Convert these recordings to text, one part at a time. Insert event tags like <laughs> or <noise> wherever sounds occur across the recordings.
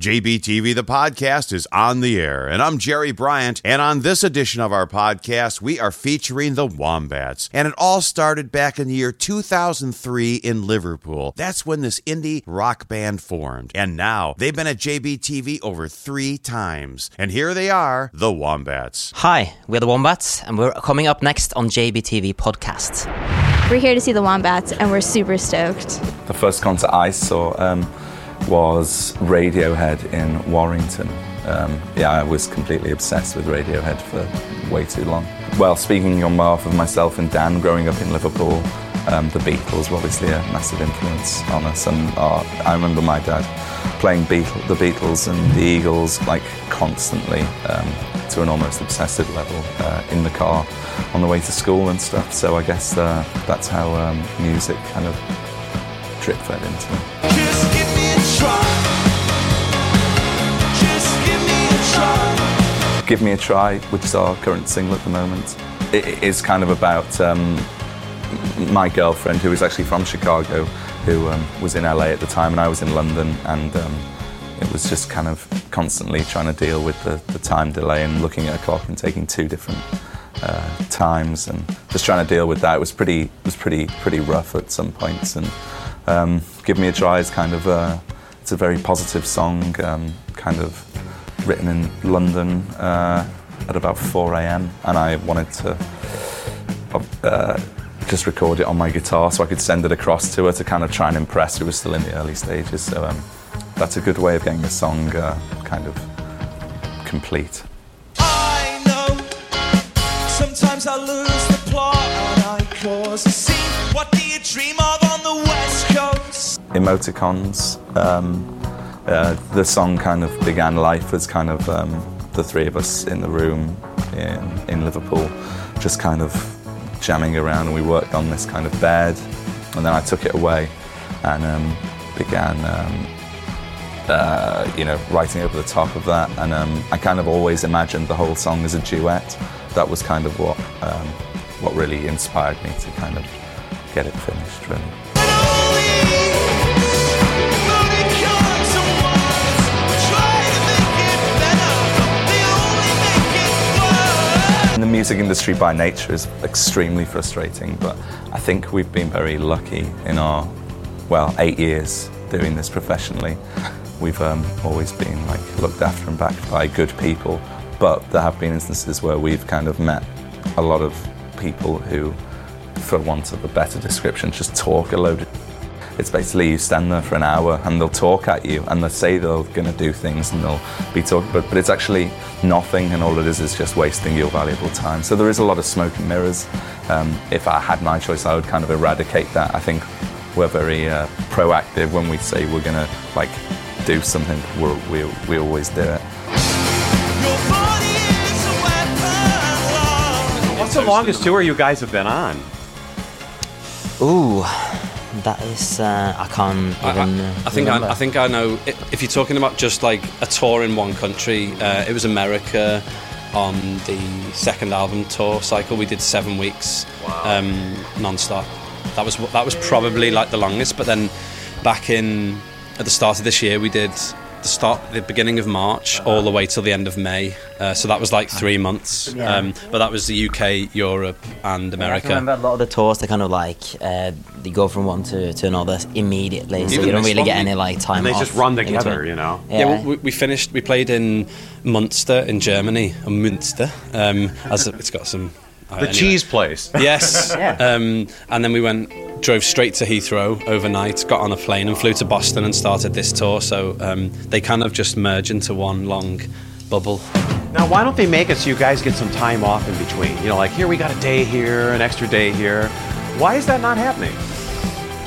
JBTV, the podcast, is on the air, and I'm Jerry Bryant. And on this edition of our podcast, we are featuring the Wombats. And it all started back in the year 2003 in Liverpool. That's when this indie rock band formed. And now they've been at JBTV over three times. And here they are, the Wombats. Hi, we're the Wombats, and we're coming up next on JBTV Podcast. We're here to see the Wombats, and we're super stoked. The first concert I saw um, was Radiohead in Warrington. Um, yeah, I was completely obsessed with Radiohead for way too long. Well, speaking on behalf of myself and Dan, growing up in Liverpool, um, the Beatles were obviously a massive influence on us. And uh, I remember my dad playing the Beatles and the Eagles like constantly um, to an almost obsessive level uh, in the car on the way to school and stuff. So I guess uh, that's how um, music kind of drip fed into me. Give me a try. Which is our current single at the moment, it is kind of about um, my girlfriend, who is actually from Chicago, who um, was in LA at the time, and I was in London, and um, it was just kind of constantly trying to deal with the, the time delay and looking at a clock and taking two different uh, times, and just trying to deal with that. It was pretty, it was pretty, pretty rough at some points, and um, Give Me a Try is kind of a, it's a very positive song, um, kind of written in London uh, at about 4 a.m. and I wanted to uh, just record it on my guitar so I could send it across to her to kind of try and impress. It was still in the early stages, so um, that's a good way of getting the song uh, kind of complete. I know sometimes I lose the plot and I cause a scene. What do you dream of emoticons. Um, uh, the song kind of began life as kind of um, the three of us in the room in, in Liverpool, just kind of jamming around, and we worked on this kind of bed, and then I took it away and um, began. Um, uh, you know, writing over the top of that, and um, I kind of always imagined the whole song as a duet. That was kind of what um, what really inspired me to kind of get it finished. Really. The music industry by nature is extremely frustrating, but I think we've been very lucky in our, well, eight years doing this professionally. We've um, always been like looked after and backed by good people, but there have been instances where we've kind of met a lot of people who, for want of a better description, just talk a load of it's basically you stand there for an hour and they'll talk at you and they'll say they're going to do things and they'll be talking, but, but it's actually nothing and all it is is just wasting your valuable time. So there is a lot of smoke and mirrors. Um, if I had my choice, I would kind of eradicate that. I think we're very uh, proactive when we say we're going to like do something. We're, we we always do it. Your body is a weapon, love. What's the longest tour you guys have been on? Ooh, that is, uh, I can't I, even. I, uh, I think. I, I think I know. If you're talking about just like a tour in one country, uh, it was America on the second album tour cycle. We did seven weeks um, non-stop. That was that was probably like the longest. But then back in at the start of this year, we did the start the beginning of March all the way till the end of May. Uh, so that was like three months. Yeah. Um, but that was the UK, Europe, and I America. can remember a lot of the tours. They kind of like uh, they go from one to, to another immediately, so Even you don't really get any like time. And they off just run together, you know? Yeah, Yeah, well, we, we finished. We played in Munster in Germany, or Münster, um, as it's got some. Uh, The anyway. cheese place. <laughs> Yes. Yeah. um, and then we went, drove straight to Heathrow overnight, got on a plane and flew to Boston and started this tour. So um, they kind of just merge into one long bubble. Now, why don't they make it so you guys get some time off in between? You know, like here we got a day here, an extra day here. Why is that not happening?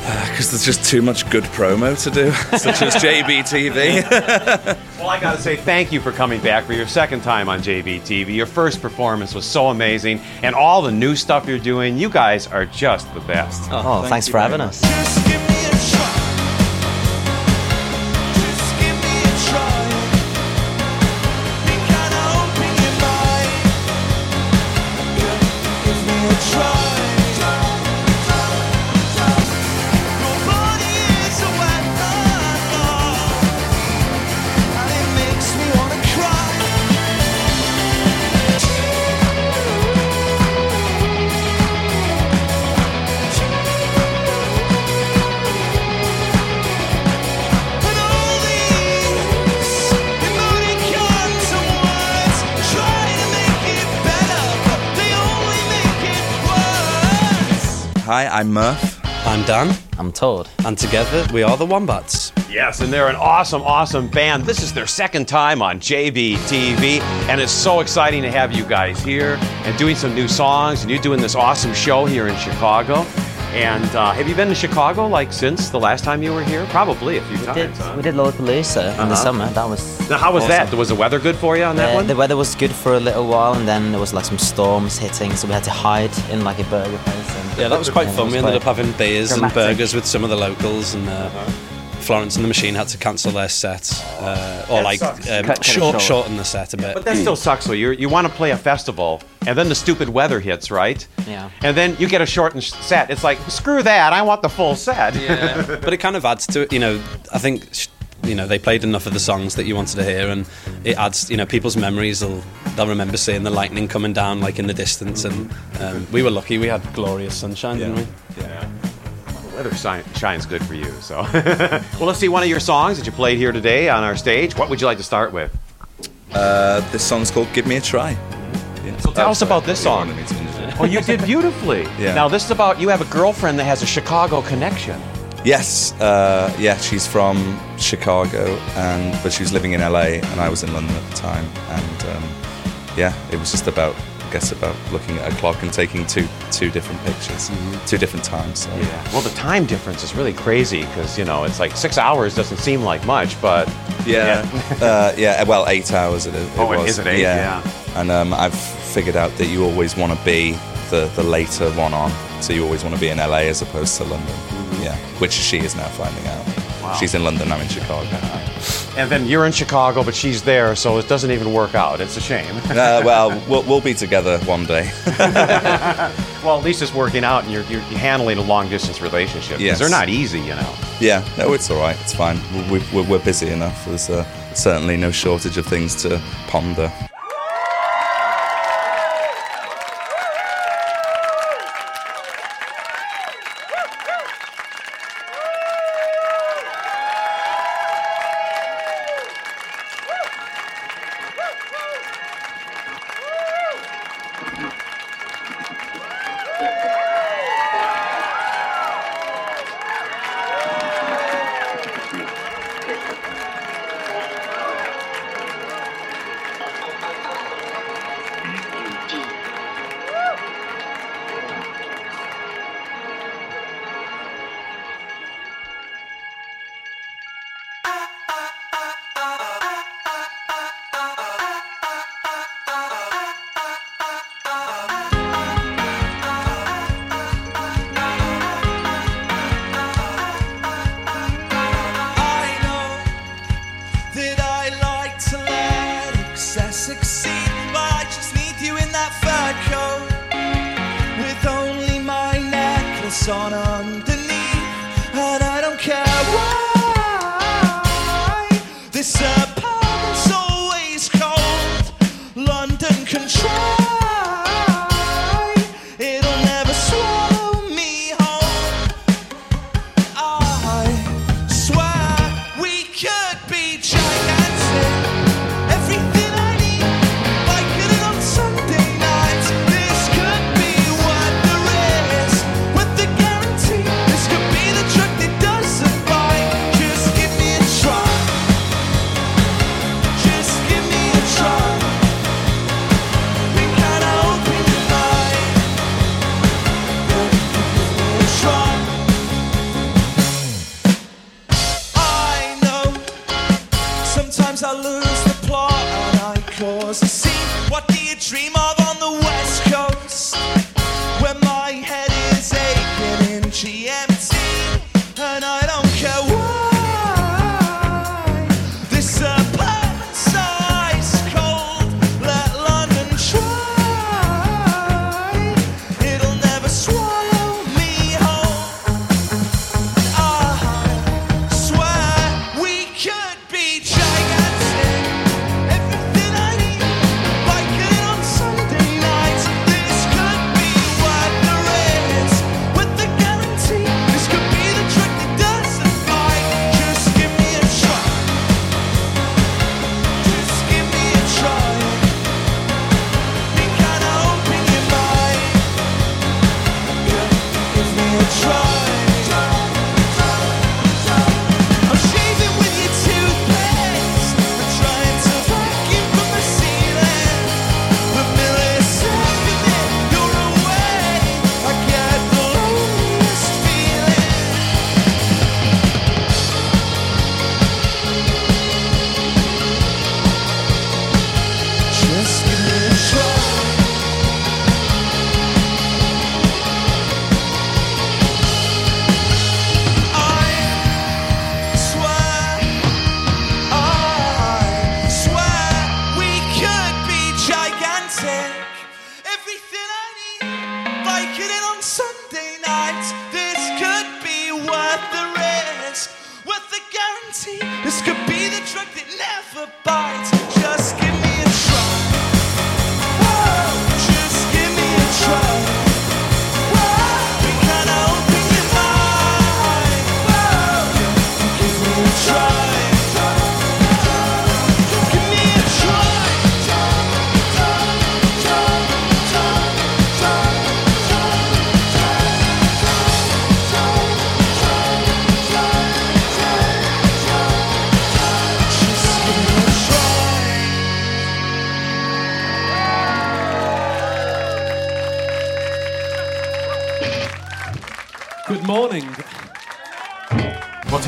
<sighs> Because there's just too much good promo to do, <laughs> such as JBTV. <laughs> Well, I gotta say thank you for coming back for your second time on JBTV. Your first performance was so amazing, and all the new stuff you're doing, you guys are just the best. Oh, thanks for having us. I'm Murph. I'm Dan, I'm Tord. and together we are the Wombats. Yes, and they're an awesome, awesome band. This is their second time on JBTV, and it's so exciting to have you guys here and doing some new songs. And you're doing this awesome show here in Chicago. And uh, have you been to Chicago like since the last time you were here? Probably a few We times. did, huh? we did Lollapalooza in the Uh-huh. summer. That was. Now, how was awesome. that? Was the weather good for you on that Uh, one? the weather was good for a little while, and then there was like some storms hitting, so we had to hide in like a burger place. And, Yeah, that was quite and fun. was We ended up having beers dramatic. and burgers with some of the locals, and uh, Florence and the Machine had to cancel their set, uh, or That like um, Cut- cut short, short. shorten the set a bit. But that still sucks. So you you want to play a festival, and then the stupid weather hits, right? Yeah. And then you get a shortened set. It's like screw that. I want the full set. yeah, <laughs> but it kind of adds to it. You know, I think you know they played enough of the songs that you wanted to hear, and it adds. You know, people's memories will they'll remember seeing the lightning coming down like in the distance, and um, we were lucky. We had glorious sunshine, didn't we? The weather shine, shines good for you. So, <laughs> well, let's see one of your songs that you played here today on our stage. What would you like to start with? Uh, this song's called "Give Me a Try." Yeah. So tell us about this song. wanted me to finish it. Oh, you did beautifully. <laughs> Yeah. Now this is about you have a girlfriend that has a Chicago connection. Yes, uh, yeah, she's from Chicago, and but she was living in LA, and I was in London at the time, and um, yeah, it was just about, guess, about looking at a clock and taking two two different pictures, two different times. So. Yeah. Well, the time difference is really crazy because you know it's like six hours doesn't seem like much, but Yeah, <laughs> uh, yeah. Well, eight hours. It, it Oh, it was. is it eight? Yeah. And um, I've figured out that you always want to be the the later one on, so you always want to be in LA as opposed to London. Yeah, which she is now finding out. Wow. She's in London. I'm in Chicago. and then you're in Chicago, but she's there, so it doesn't even work out. It's a shame. uh, well, well, we'll be together one day. <laughs> well, at least it's working out, and you're, you're handling a long distance relationship Yes. they're not easy, you know. yeah, no, it's all right. It's fine. We, we, we're busy enough. There's uh, certainly no shortage of things to ponder.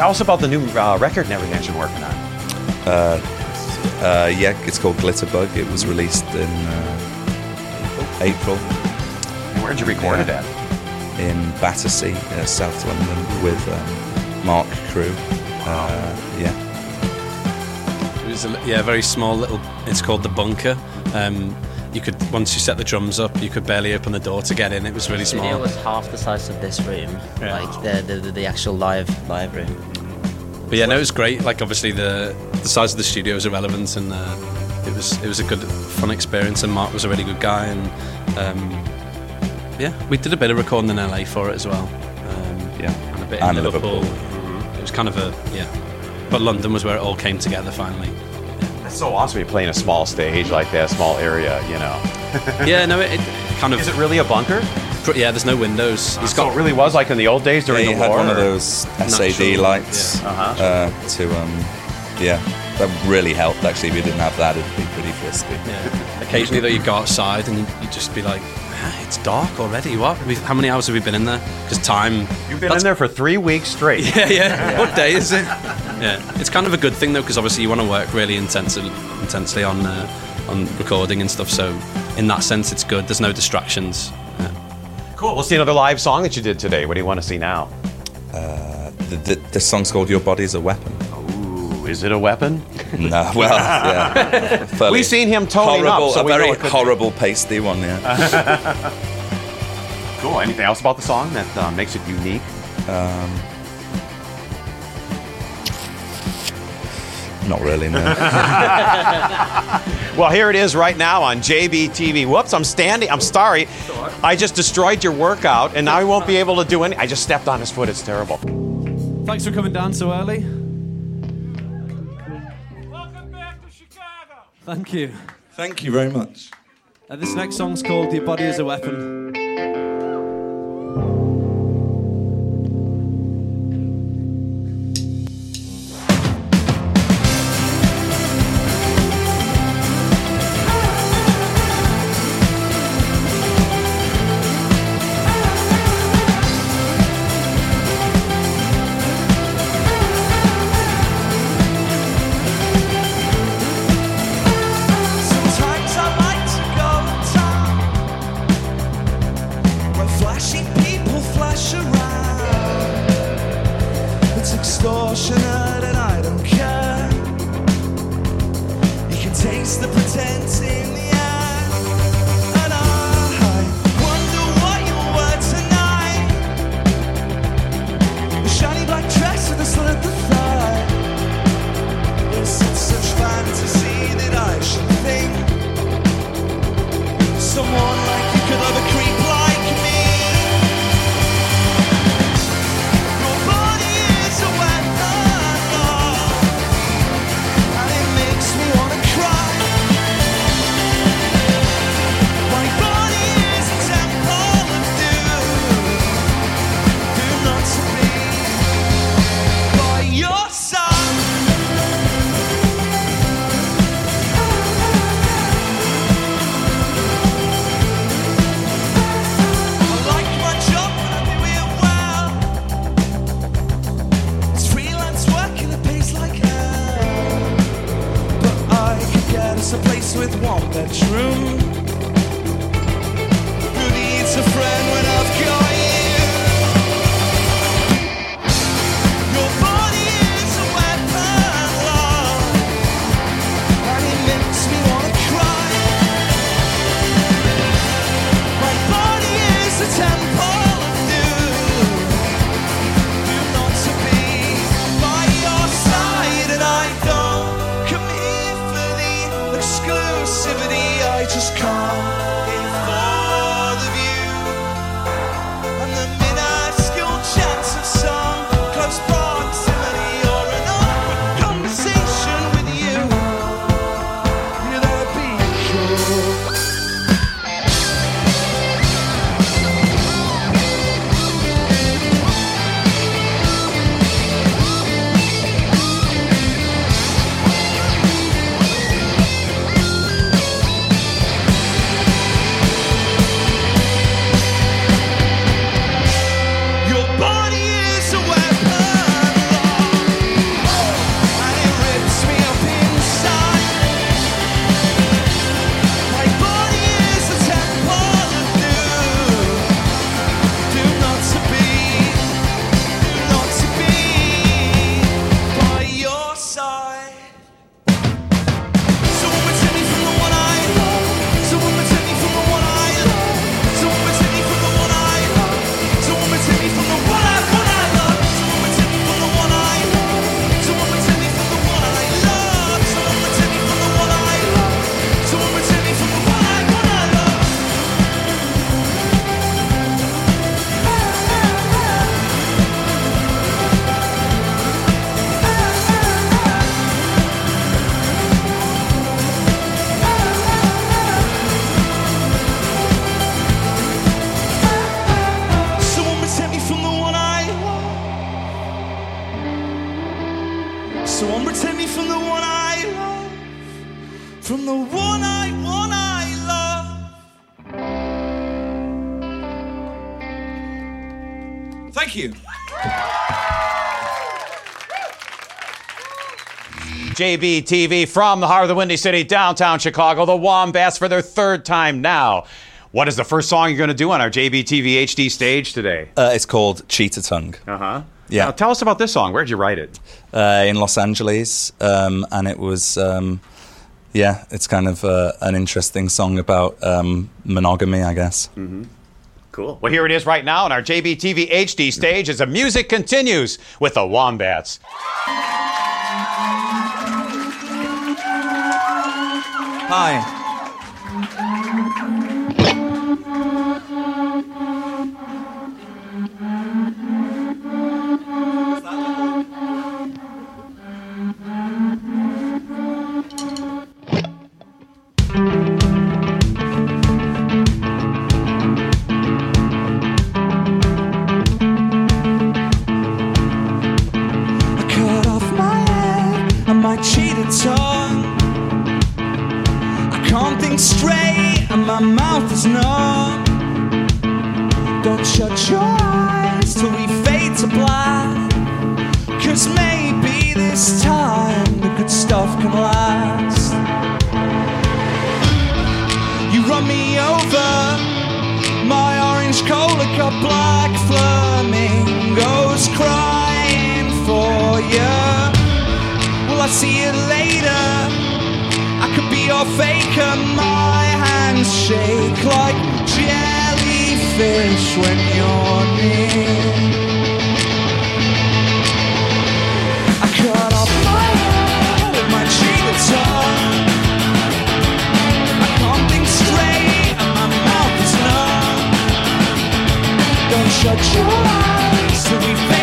Tell us about the new uh, record and everything that you're working on. Uh, yeah, it's called Glitterbug. It was released in uh, April And where did you record it Yeah. at? in Battersea, uh, South London, with um, Mark Crew. Uh, yeah, It was a, yeah, a very small little. It's called the bunker. Um, you could once you set the drums up, you could barely open the door to get in. It was really The small. studio was half the size of this room, Yeah. like the, the the actual live live room. But yeah, no, it was great. Like obviously the the size of the studio is irrelevant, and uh, it was it was a good fun experience. And Mark was a really good guy, and um, yeah, we did a bit of recording in LA for it as well. Um, yeah, and a bit And in Liverpool. Liverpool. It was kind of a yeah, but London was where it all came together finally. It's so awesome. You're playing a small stage like that, small area, you know. yeah, no, it, it kind of Is it really a bunker? Pr- yeah. There's no windows. He's So got it really was like in the old days yeah. during He the had war. one of those SAD Natural, lights yeah. Uh-huh. uh, to um, yeah. That really helped. Actually, if we didn't have that, it'd be pretty frisky. Yeah. Occasionally, though, you'd go outside and you'd just be like, "Ah, "It's dark already. What? How many hours have we been in there?" Because time. You've been in there for three weeks straight. <laughs> Yeah, yeah. What day is it? Yeah, it's kind of a good thing though, because obviously you want to work really intensely, intensely on uh, on recording and stuff. So in that sense, it's good. There's no distractions. Cool. We'll see another live song that you did today. What do you want to see now? The, the, the song's called "Your Body's a Weapon." Ooh, is it a weapon? <laughs> No, well, yeah. <laughs> We've seen him toning up, horrible, so a very horrible, pasty one. Yeah. <laughs> Cool. Anything else about the song that uh, makes it unique? Not really. No. <laughs> Well, here it is right now on JBTV. Whoops, I'm standing. I'm sorry. I just destroyed your workout, and now I won't be able to do any. I just stepped on his foot. It's terrible. Thanks for coming down so early. Welcome back to Chicago. Thank you. Thank you very much. Uh, this next song's called Your Body is a Weapon. JB TV from the heart of the Windy City, downtown Chicago, the Wombats for their third time now. What is the first song you're going to do on our JBTV HD stage today? Uh, it's called Cheetah Tongue. Uh huh. Yeah. Now, tell us about this song. Where'd you write it? uh, in Los Angeles, um, and it was, um, yeah, it's kind of uh, an interesting song about um, monogamy, I guess. Cool. Well, here it is right now on our JBTV HD stage as the music continues with the Wombats. Hi. Is numb. Don't shut your eyes till we fade to black. Cause maybe this time the good stuff can last. You run me over, my orange cola got black flamingos crying for you. Will I see you later? I could be your faker. My hands shake like jellyfish when you're near. I cut off my with my. I can't think straight and my mouth is numb. Don't shut your eyes till we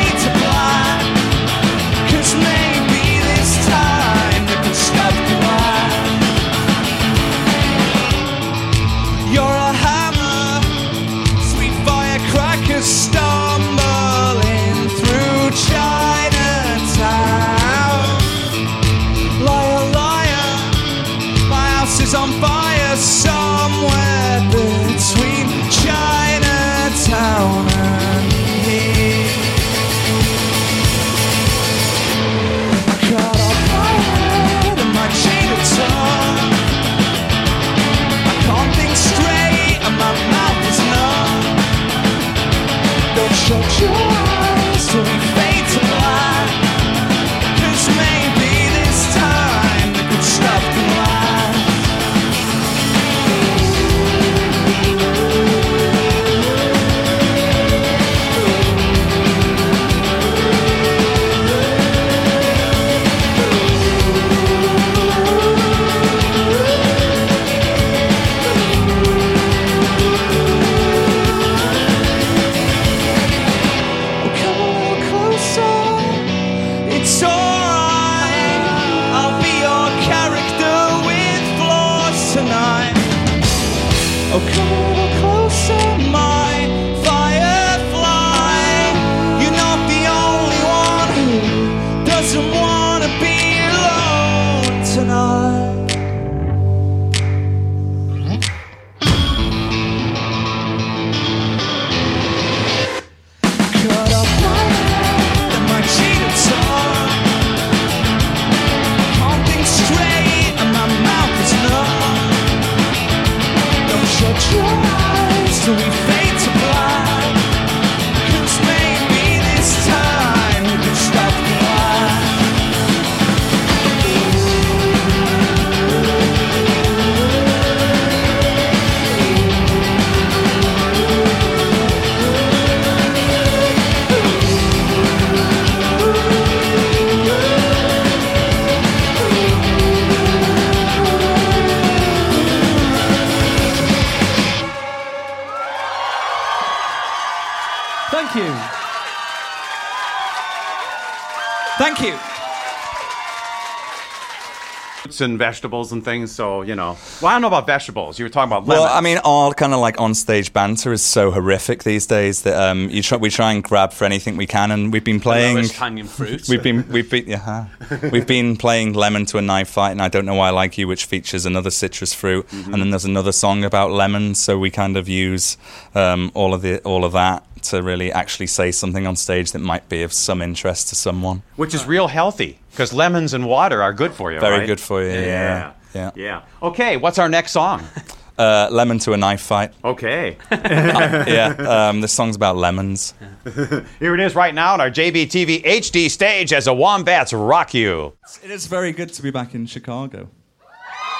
fruits and vegetables and things. So you know, well, I don't know about vegetables. You were talking about Well. I mean, all kind of like on-stage banter is so horrific these days that um, you try, we try and grab for anything we can, and we've been playing. hanging fruit. <laughs> We've been we've been yeah, we've been playing lemon to a knife fight, and I don't know why I like you, which features another citrus fruit, Mm-hmm. and then there's another song about lemons. So we kind of use um, all of the all of that to really actually say something on stage that might be of some interest to someone. which is real healthy because lemons and water are good for you. Very right? good for you. Yeah, yeah. Yeah. Okay, what's our next song? <laughs> Uh, lemon to a knife fight. Okay. <laughs> yeah, um, this song's about lemons. <laughs> Here it is right now on our JBTV HD stage as the Wombats rock you. It is very good to be back in Chicago.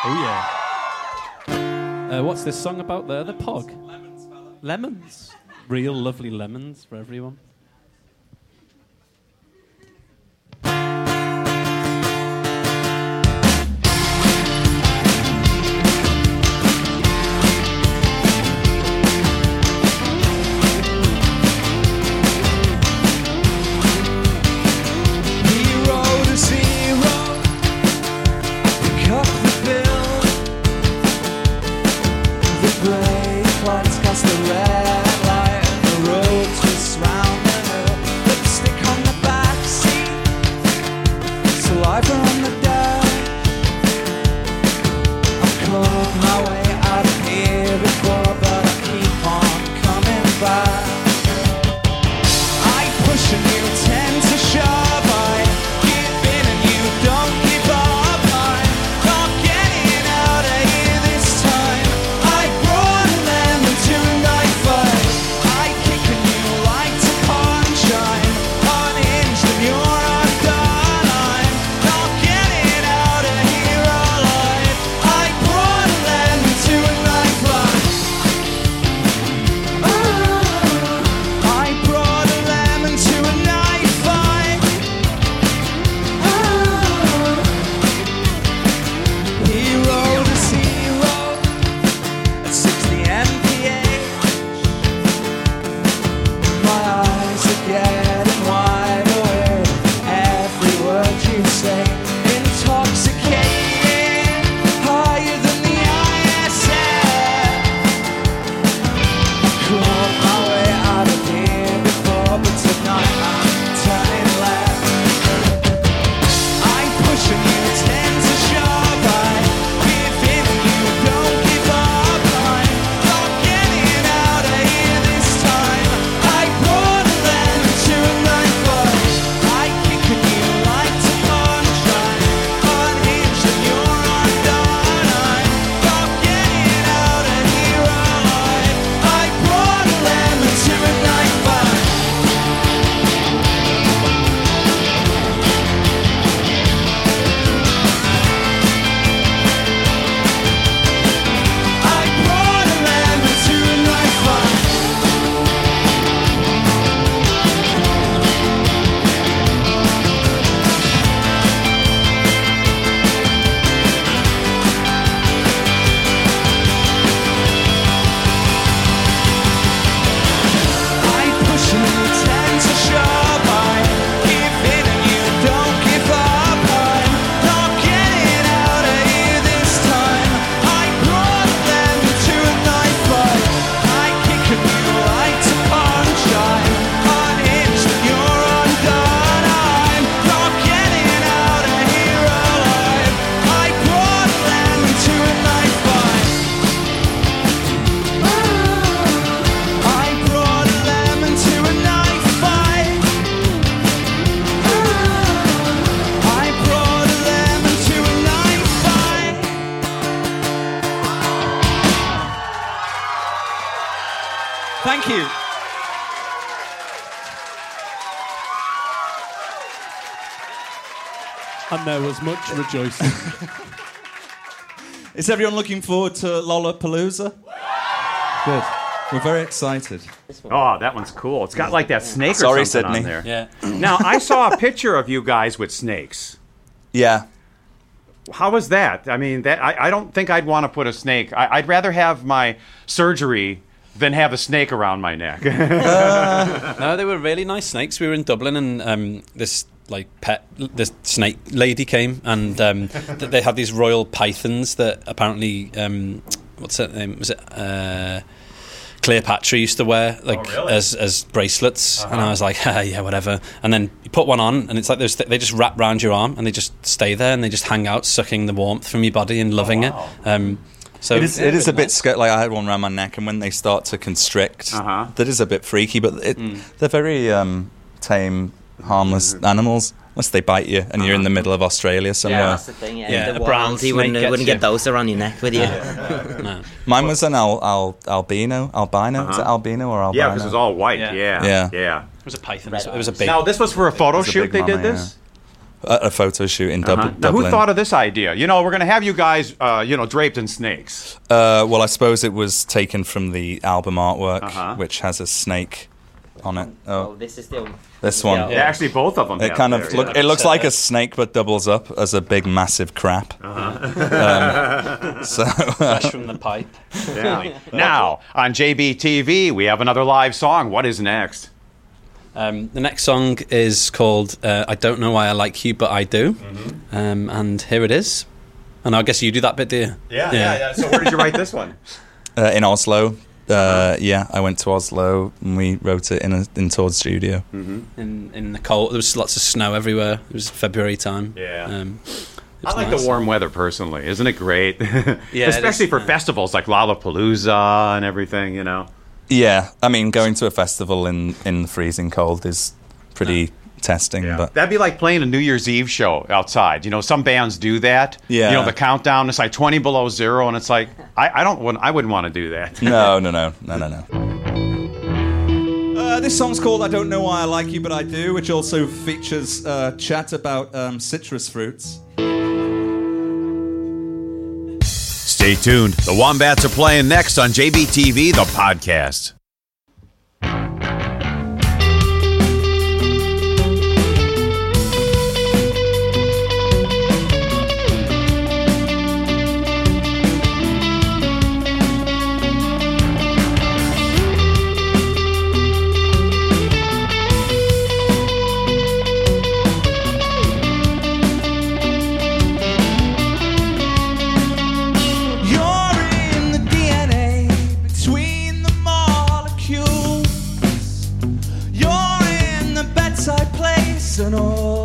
Oh, yeah. Uh, what's this song about there? The pog? Lemons. Lemons. Real lovely lemons for everyone. There was much rejoicing. <laughs> Is everyone looking forward to Lollapalooza? Good. We're very excited. Oh, that one's cool. It's got like that snake or Sorry, something Sydney. on there. Yeah. <clears throat> Now, I saw a picture of you guys with snakes. Yeah. How was that? I mean, that I, I don't think I'd want to put a snake. I, I'd rather have my surgery than have a snake around my neck. <laughs> <laughs> No, they were really nice snakes. We were in Dublin, and um, this like pet. The snake lady came, and um, <laughs> th- they had these royal pythons that apparently um, what's her name? Was it? Uh, Cleopatra used to wear like really? as as bracelets, and I was like, ah, yeah, whatever. And then you put one on, and it's like those th- they just wrap round your arm, and they just stay there, and they just hang out, sucking the warmth from your body and loving it. Um, so It is, it is a bit scary. Like I had one around my neck, and when they start to constrict, Uh-huh. that is a bit freaky. But it, they're very um, tame, harmless animals, unless they bite you and you're in the middle of Australia somewhere. That's the thing. Yeah, Yeah, the a brown wild, you wouldn't, snake wouldn't gets get you. those around your neck with you. <laughs> no. Mine was an al- al- albino, albino. Is it albino or albino? Yeah, because it's all white. Yeah. Yeah. Yeah. Yeah. It was a python. Red It was a big. Now, this was for a photo It's a shoot big they did this? a, a photo shoot in Dub- Uh-huh. Now, Dublin. who thought of this idea? You know, we're going to have you guys, uh, you know, draped in snakes. Uh, well, I suppose it was taken from the album artwork, Uh-huh. which has a snake on it. Oh, Oh, this is the this one. Yeah, actually, both of them. It kind of there, look. yeah. It looks like a snake, but doubles up as a big, massive crap. Um, so <laughs> fresh from the pipe. Yeah. now, on JBTV, we have another live song. What is next? Um, the next song is called uh, "I Don't Know Why I Like You, But I Do," Mm-hmm. um, and here it is. And I guess you do that bit, do you? Yeah, yeah, yeah. So, where did you write this one? <laughs> uh, in Oslo, uh, yeah, I went to Oslo and we wrote it in a in Tord's studio. In in the cold, there was lots of snow everywhere. It was February time. Yeah. Um, I like nice. the warm weather personally. Isn't it great? <laughs> it Especially is, for yeah. festivals like Lollapalooza and everything, you know. Yeah, I mean, going to a festival in in freezing cold is pretty testing, but That'd be like playing a New Year's Eve show outside. You know, some bands do that. Yeah. You know, the countdown is like 20 below zero, and it's like, I, I don't want, I wouldn't want to do that. no, <laughs> no, no, no, no, no. Uh, this song's called "I Don't Know Why I Like You, But I Do," which also features uh, chat about um, citrus fruits. Stay tuned. The Wombats are playing next on JBTV, the podcast. sono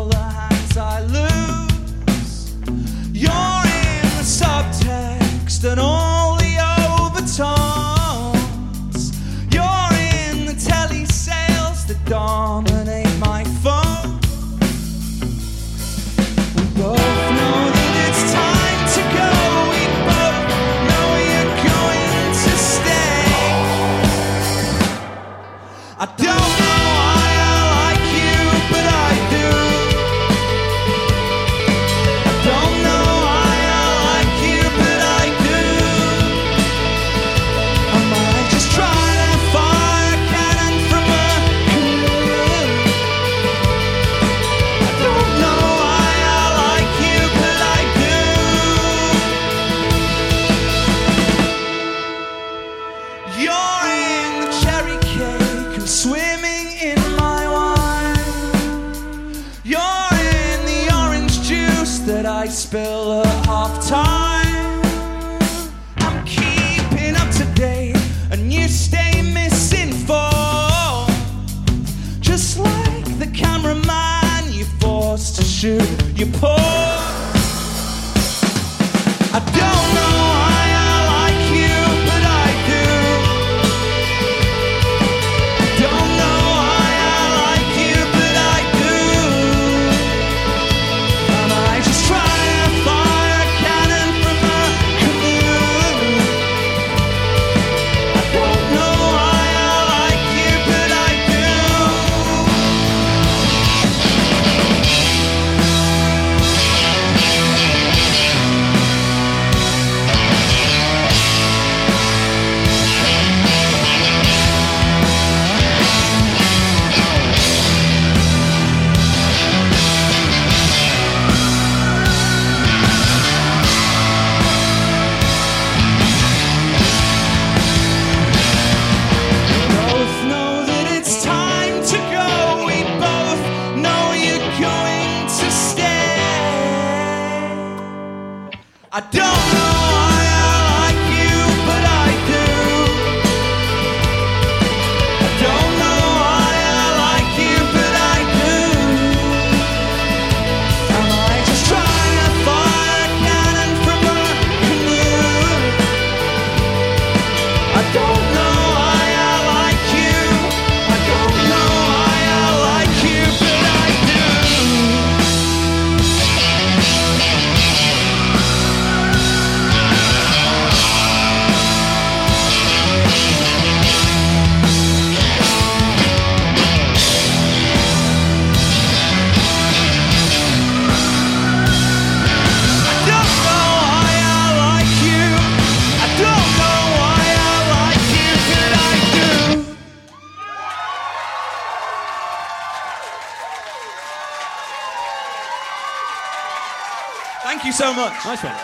Nice one.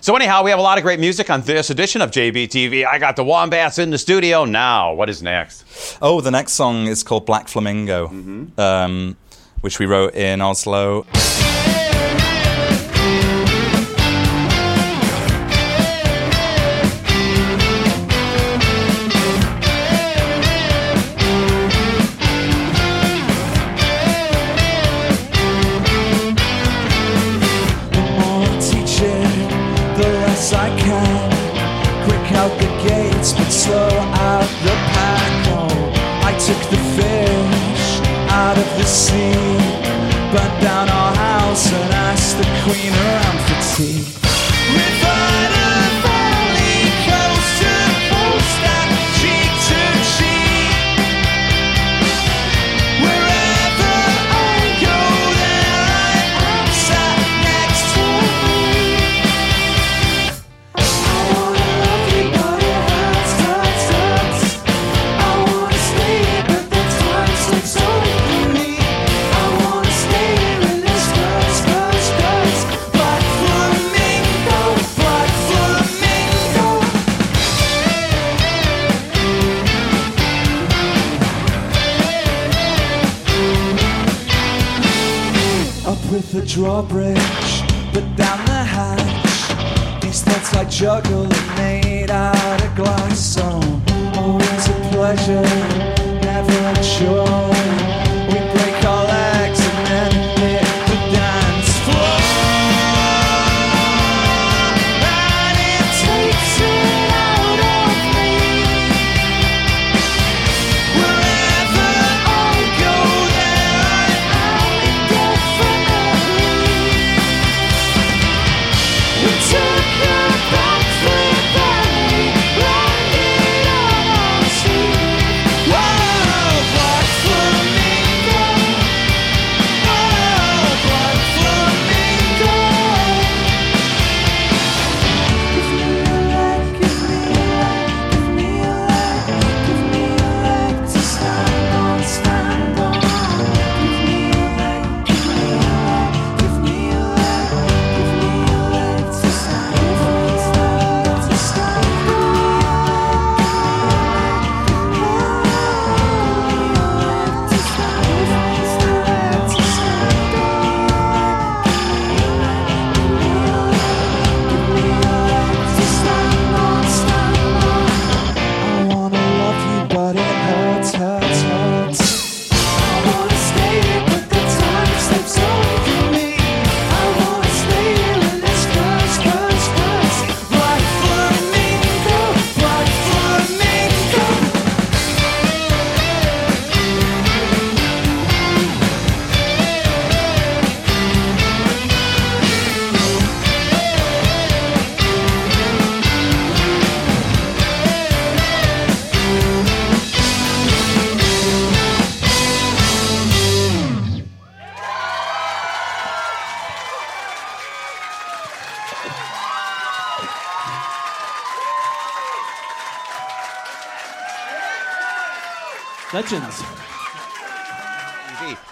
So, anyhow, we have a lot of great music on this edition of JBTV. I got the Wombats in the studio now. What is next? Oh, the next song is called Black Flamingo, mm-hmm. um, which we wrote in Oslo. the fish out of the sea. Burnt down our house and asked the queen around for tea. drawbridge, but down the hatch, these thoughts I juggle are made out of glass. So always a pleasure, never a chore.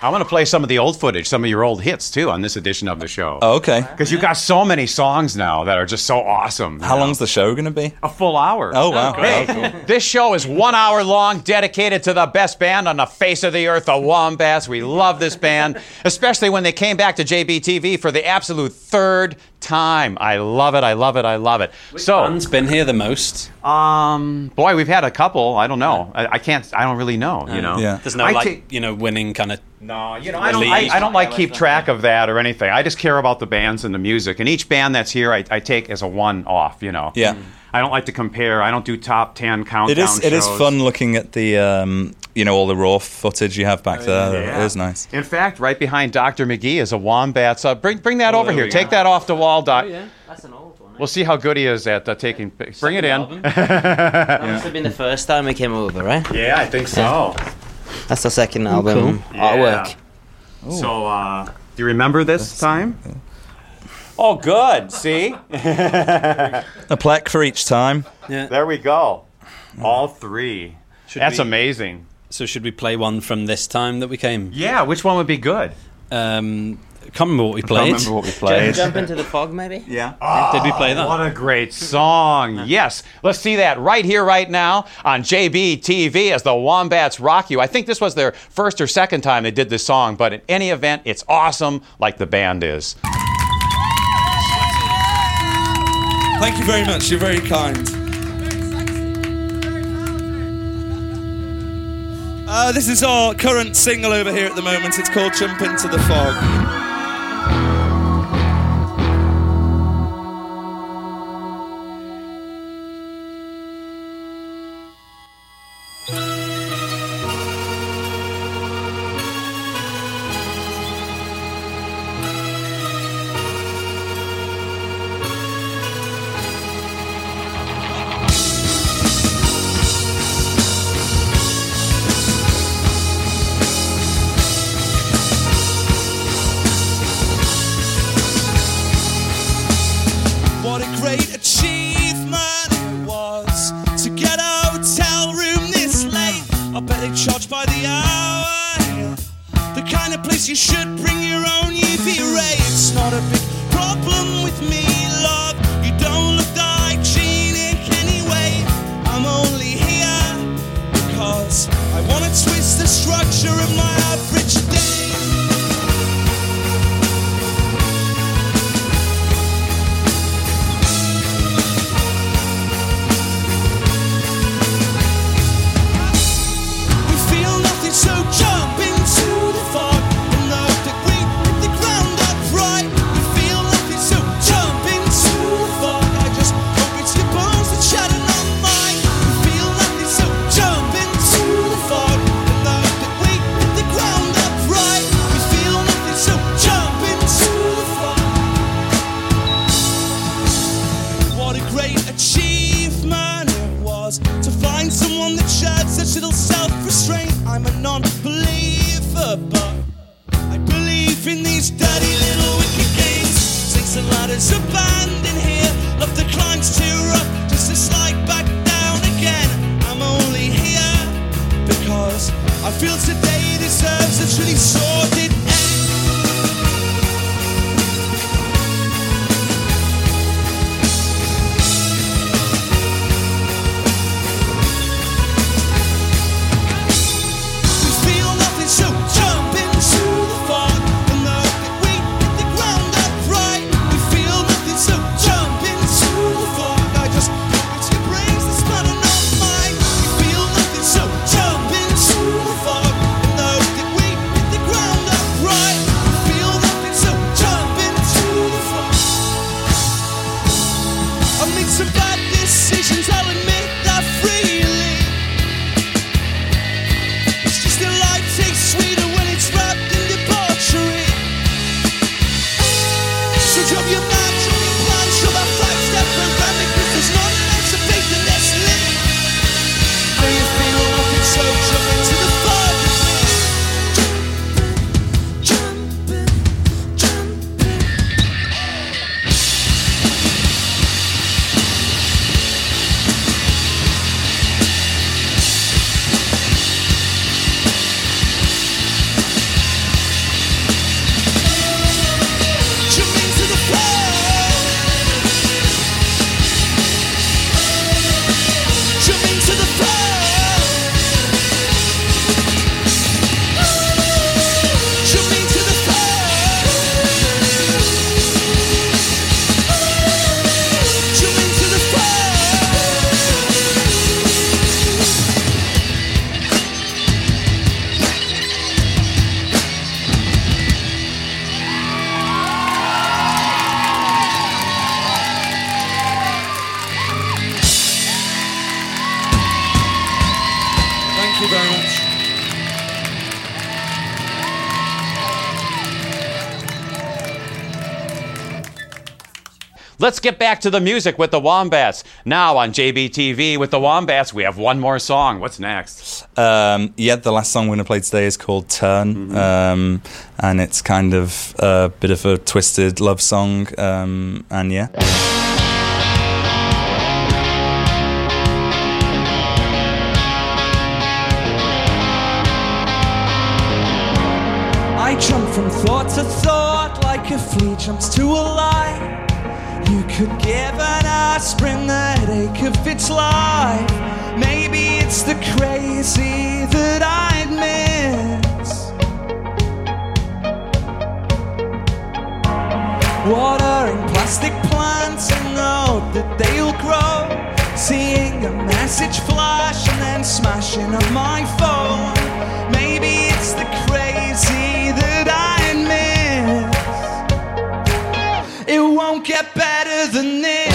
I want to play some of the old footage, some of your old hits too, on this edition of the show. Oh, okay. Because you got so many songs now that are just so awesome. How long's the show going to be? A full hour. Oh, wow. Hey, Oh, cool. this show is one hour long, dedicated to the best band on the face of the earth, the Wombats. We love this band, especially when they came back to JBTV for the absolute third time. I love it. I love it. I love it. so, Band's been here the most. um, boy, we've had a couple. I don't know. I, I can't. I don't really know. You know. Yeah. There's no I like take- you know winning kind of. No, you know, I don't, I, I don't like keep track of that or anything. I just care about the bands and the music. And each band that's here, I, I take as a one off. You know. Yeah. I don't like to compare. I don't do top ten countdown. It is. It is shows. fun looking at the, um, you know, all the raw footage you have back there. Yeah. It is nice. In fact, right behind Dr. McGee is a wombat. So bring bring that Oh, over here. Take go. that off the wall, Doc. Oh, yeah. That's an old one. We'll see how good he is at uh, taking. pic- Bring it in. album. <laughs> That must have been the first time we came over, right? yeah, I think so. That's the second album artwork. So, uh, do you remember this time? Oh, good. See, <laughs> A plaque for each time. there we go. All three. Should That's we- amazing. So should we play one from this time that we came? Yeah, which one would be good? Um, can't remember what we played. I played. remember what we Jump, played. jump into the fog, maybe? <laughs> Yeah. Did we play that? What a great song. <laughs> Yes. Let's see that right here, right now on JB TV as the Wombats Rock You. I think this was their first or second time they did this song, but in any event, it's awesome like the band is. Thank you very much. You're very kind. Uh, this is our current single over here at the moment. It's called Jump Into the Fog. Let's get back to the music with the Wombats. Now on JBTV with the Wombats, we have one more song. What's next? Um, yeah, the last song we're going to play today is called Turn, um, and it's kind of a bit of a twisted love song, um, and yeah. I jump from thought to thought like a flea jumps to a lie. Could give an aspirin the ache of its life. Maybe it's the crazy that I'd miss. Watering plastic plants and hope that they'll grow. Seeing a message flash and then smashing up my phone. Maybe get better than this.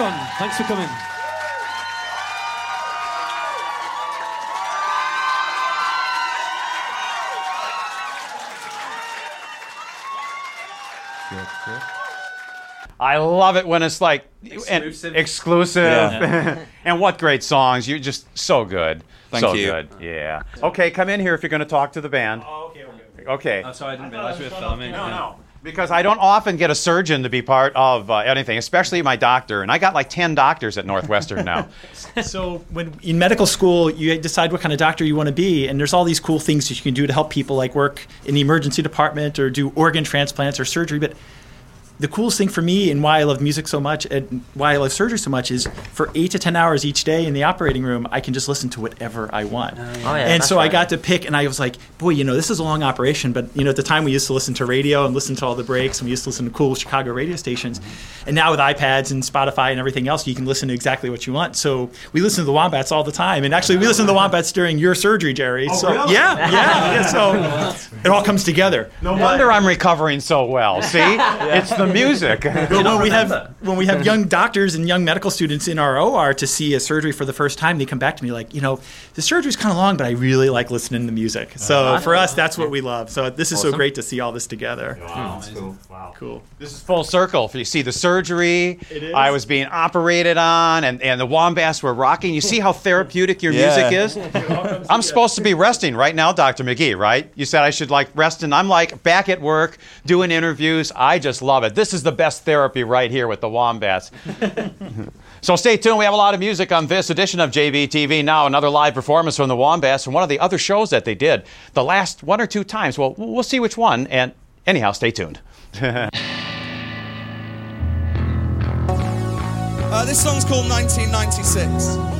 One. Thanks for coming. I love it when it's like and- Exclusive. exclusive. Yeah. <laughs> and what great songs. You're just so good. Thank so you. good. Yeah. Okay, come in here if you're going to talk to the band. Oh, okay, okay. Okay. Oh, sorry, I didn't realize we were filming. No, no. Because I don't often get a surgeon to be part of uh, anything, especially my doctor. And I got like 10 doctors at Northwestern now. <laughs> So when in medical school, you decide what kind of doctor you want to be, and there's all these cool things that you can do to help people, like work in the emergency department or do organ transplants or surgery. But the coolest thing for me and why I love music so much and why I love surgery so much is for eight to ten hours each day in the operating room, I can just listen to whatever I want. Oh, yeah, oh, and that's so I got to pick, and I was like, boy, you know, this is a long operation, but you know, at the time we used to listen to radio and listen to all the breaks, and we used to listen to cool Chicago radio stations. And now with iPads and Spotify and everything else, you can listen to exactly what you want. So we listen to the Wombats all the time, and actually we listen to the Wombats during your surgery, Jerry. Oh, so really? yeah, yeah, yeah. <laughs> So it all comes together. No wonder I'm recovering so well. See? <laughs> It's the <laughs> music. But when we have when we have young doctors and young medical students in our OR to see a surgery for the first time, they come back to me like, you know, the surgery's kind of long, but I really like listening to music. Uh-huh. So for us, that's what we love. So this is so great to see all this together. Wow, hmm. cool. Wow, cool. This is full circle. You see the surgery. It is. I was being operated on, and, and the wombats were rocking. You see how therapeutic your Yeah. music is? <laughs> I'm supposed to be resting right now, Dr. McGee, right? You said I should like rest, and I'm like back at work doing interviews. I just love it. This is the best therapy right here with the wombats. <laughs> So stay tuned. We have a lot of music on this edition of JBTV. Now, another live performance from the Wombats from one of the other shows that they did the last one or two times. Well, we'll see which one. And anyhow, stay tuned. <laughs> Uh, this song's called 1996.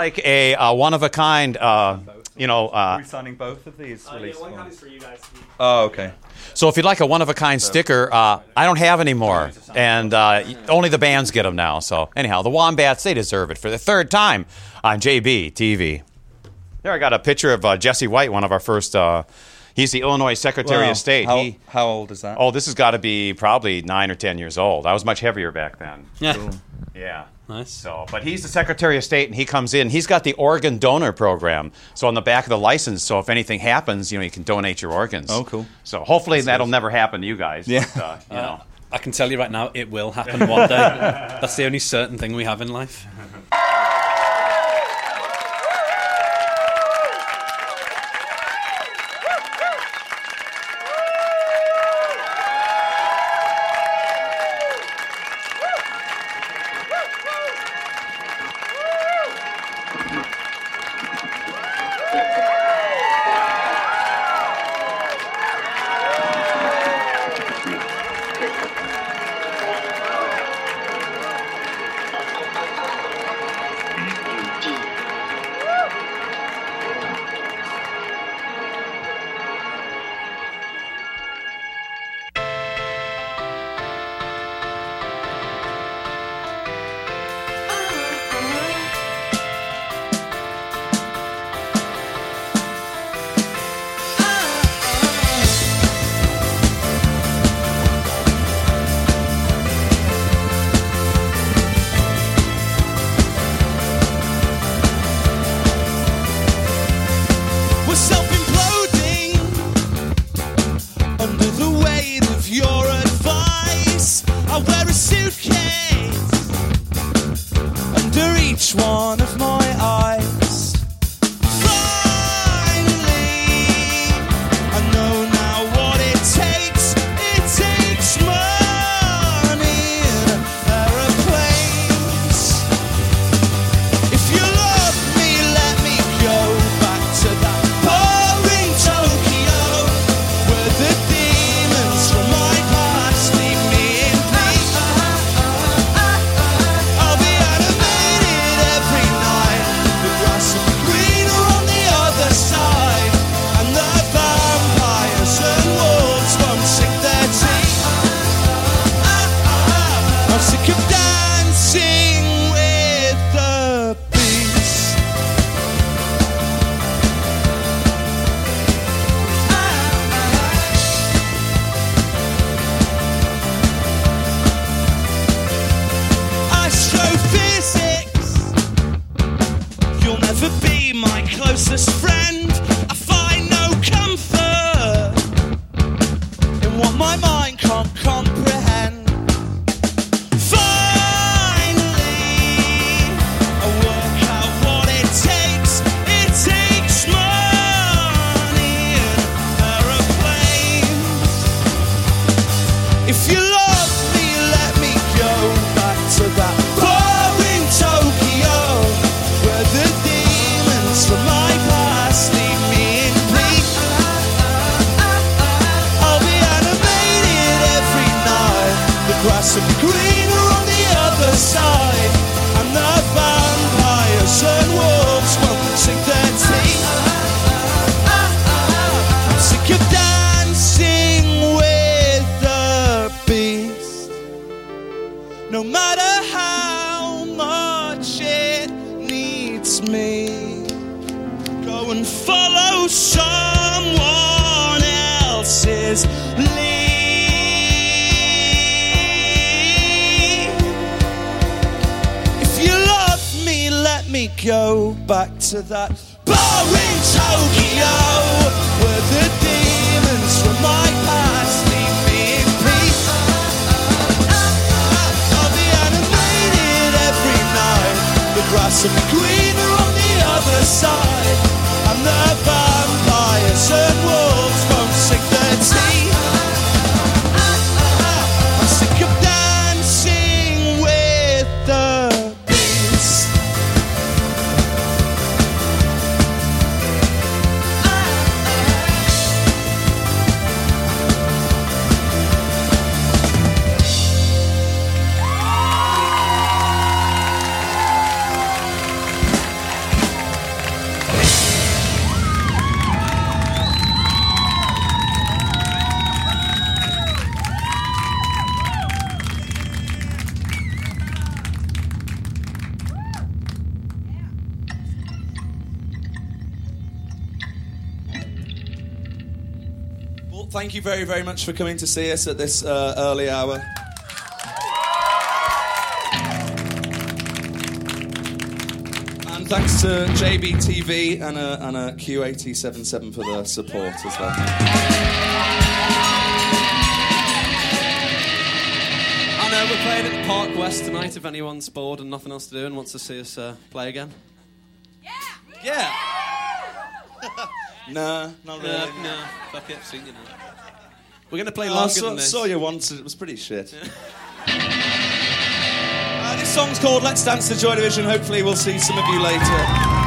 Like a uh, one of a kind, uh, you know, Are uh, we signing both of these? release one forms? copy's for you guys. Oh, okay. so if you'd like a one of a kind sticker, uh, I don't have any more, and uh, only the bands get them now. So anyhow, the Wombats they deserve it for the third time on JB TV. There, I got a picture of uh, Jesse White, one of our first. Uh, he's the Illinois Secretary Wow. of State. How, He, how old is that? oh, this has got to be probably nine or ten years old. I was much heavier back then. Yeah. <laughs> Yeah. Nice. So, but he's the Secretary of State, and he comes in. He's got the organ donor program. So on the back of the license, so if anything happens, you know, you can donate your organs. Oh, cool. So hopefully that'll never happen to you guys. Yeah. But, uh, you know. I can tell you right now, it will happen one day. <laughs> That's the only certain thing we have in life. Never be my closest friend. Thank you very, very much for coming to see us at this uh, early hour. And thanks to JBTV and a, and a Q877 for the support as well. I know we're playing at the Park West tonight. If anyone's bored and nothing else to do and wants to see us uh, play again. Yeah. yeah, <laughs> nah, not really. No, no, fuck it, seen you now. We're gonna play Oh, I saw, than this. saw you once. It was pretty shit. <laughs> Uh, this song's called "Let's Dance to Joy Division." Hopefully, we'll see some of you later.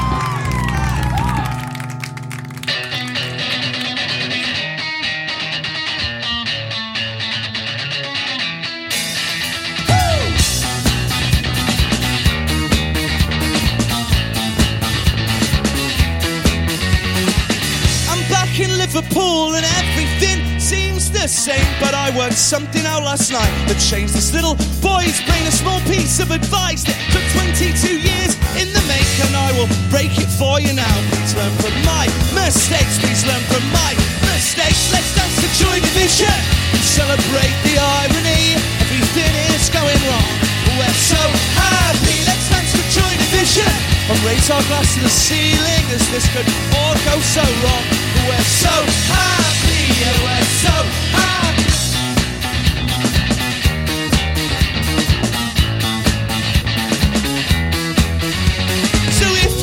Worked something out last night that changed this little boy's brain. A small piece of advice that took 22 years in the make, and I will break it for you now. Please learn from my mistakes. Please learn from my mistakes. Let's dance to Joy Division and celebrate the irony. Everything is going wrong. We're so happy. Let's dance to Joy Division and raise our glass to the ceiling as this could all go so wrong. We're so happy. We're so happy.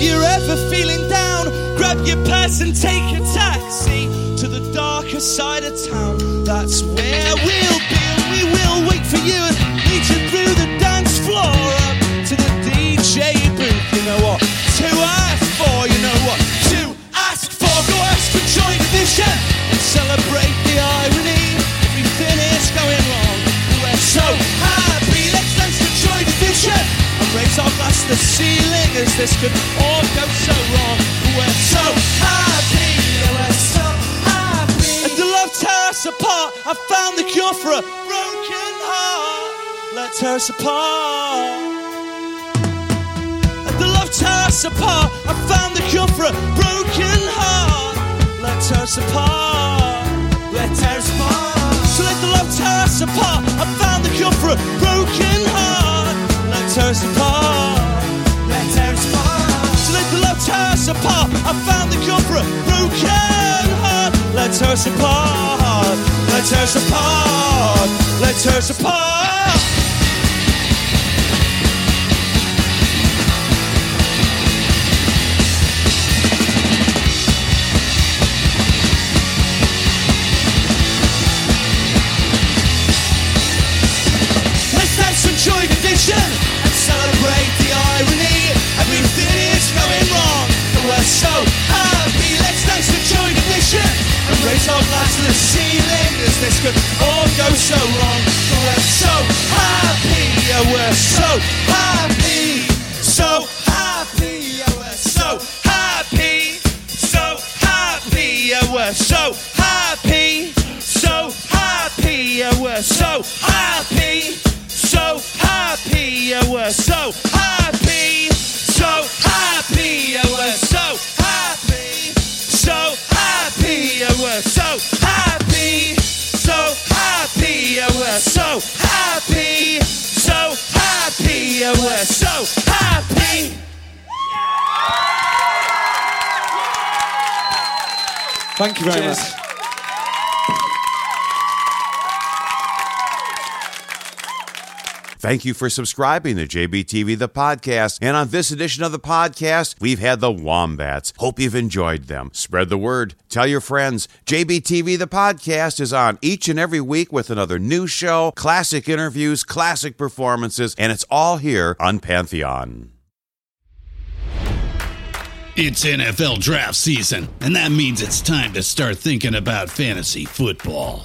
You're ever feeling down, grab your purse and take a taxi to the darker side of town. That's where we'll be, and we will wait for you and lead you through the dance floor up to the DJ booth. You know what to ask for, you know what to ask for. Go ask for Joy Division and celebrate the irony. Everything is going wrong. We're so happy. Let's dance to Joy Division and raise our glass to the ceiling as this could found for a broken heart. Let's tear us apart. And the love tear us apart. I found the cure for a broken heart. Let's tear us apart. Let's tear us apart. So let the love tear us apart. I found the cure for a broken heart. Let's tear us apart. Let's tear us apart. So let the love tear us apart. I found the cure for a broken heart. Let's tear us apart. Let's us apart. Let's us apart. Raise our glass to the ceiling as this could all go so wrong. We're so happy, yeah, we're so happy, so happy, yeah, we're so happy, so happy, yeah, we're so happy, so happy, yeah, we're so happy, so happy, yeah, we're so happy, so happy, so happy, yeah, we're so happy, so happy, yeah, we're so happy. Thank you very Cheers. much. Thank you for subscribing to JBTV the podcast. And on this edition of the podcast, we've had the Wombats. Hope you've enjoyed them. Spread the word. Tell your friends. JBTV the podcast is on each and every week with another new show, classic interviews, classic performances, and it's all here on Pantheon. It's NFL draft season, and that means it's time to start thinking about fantasy football.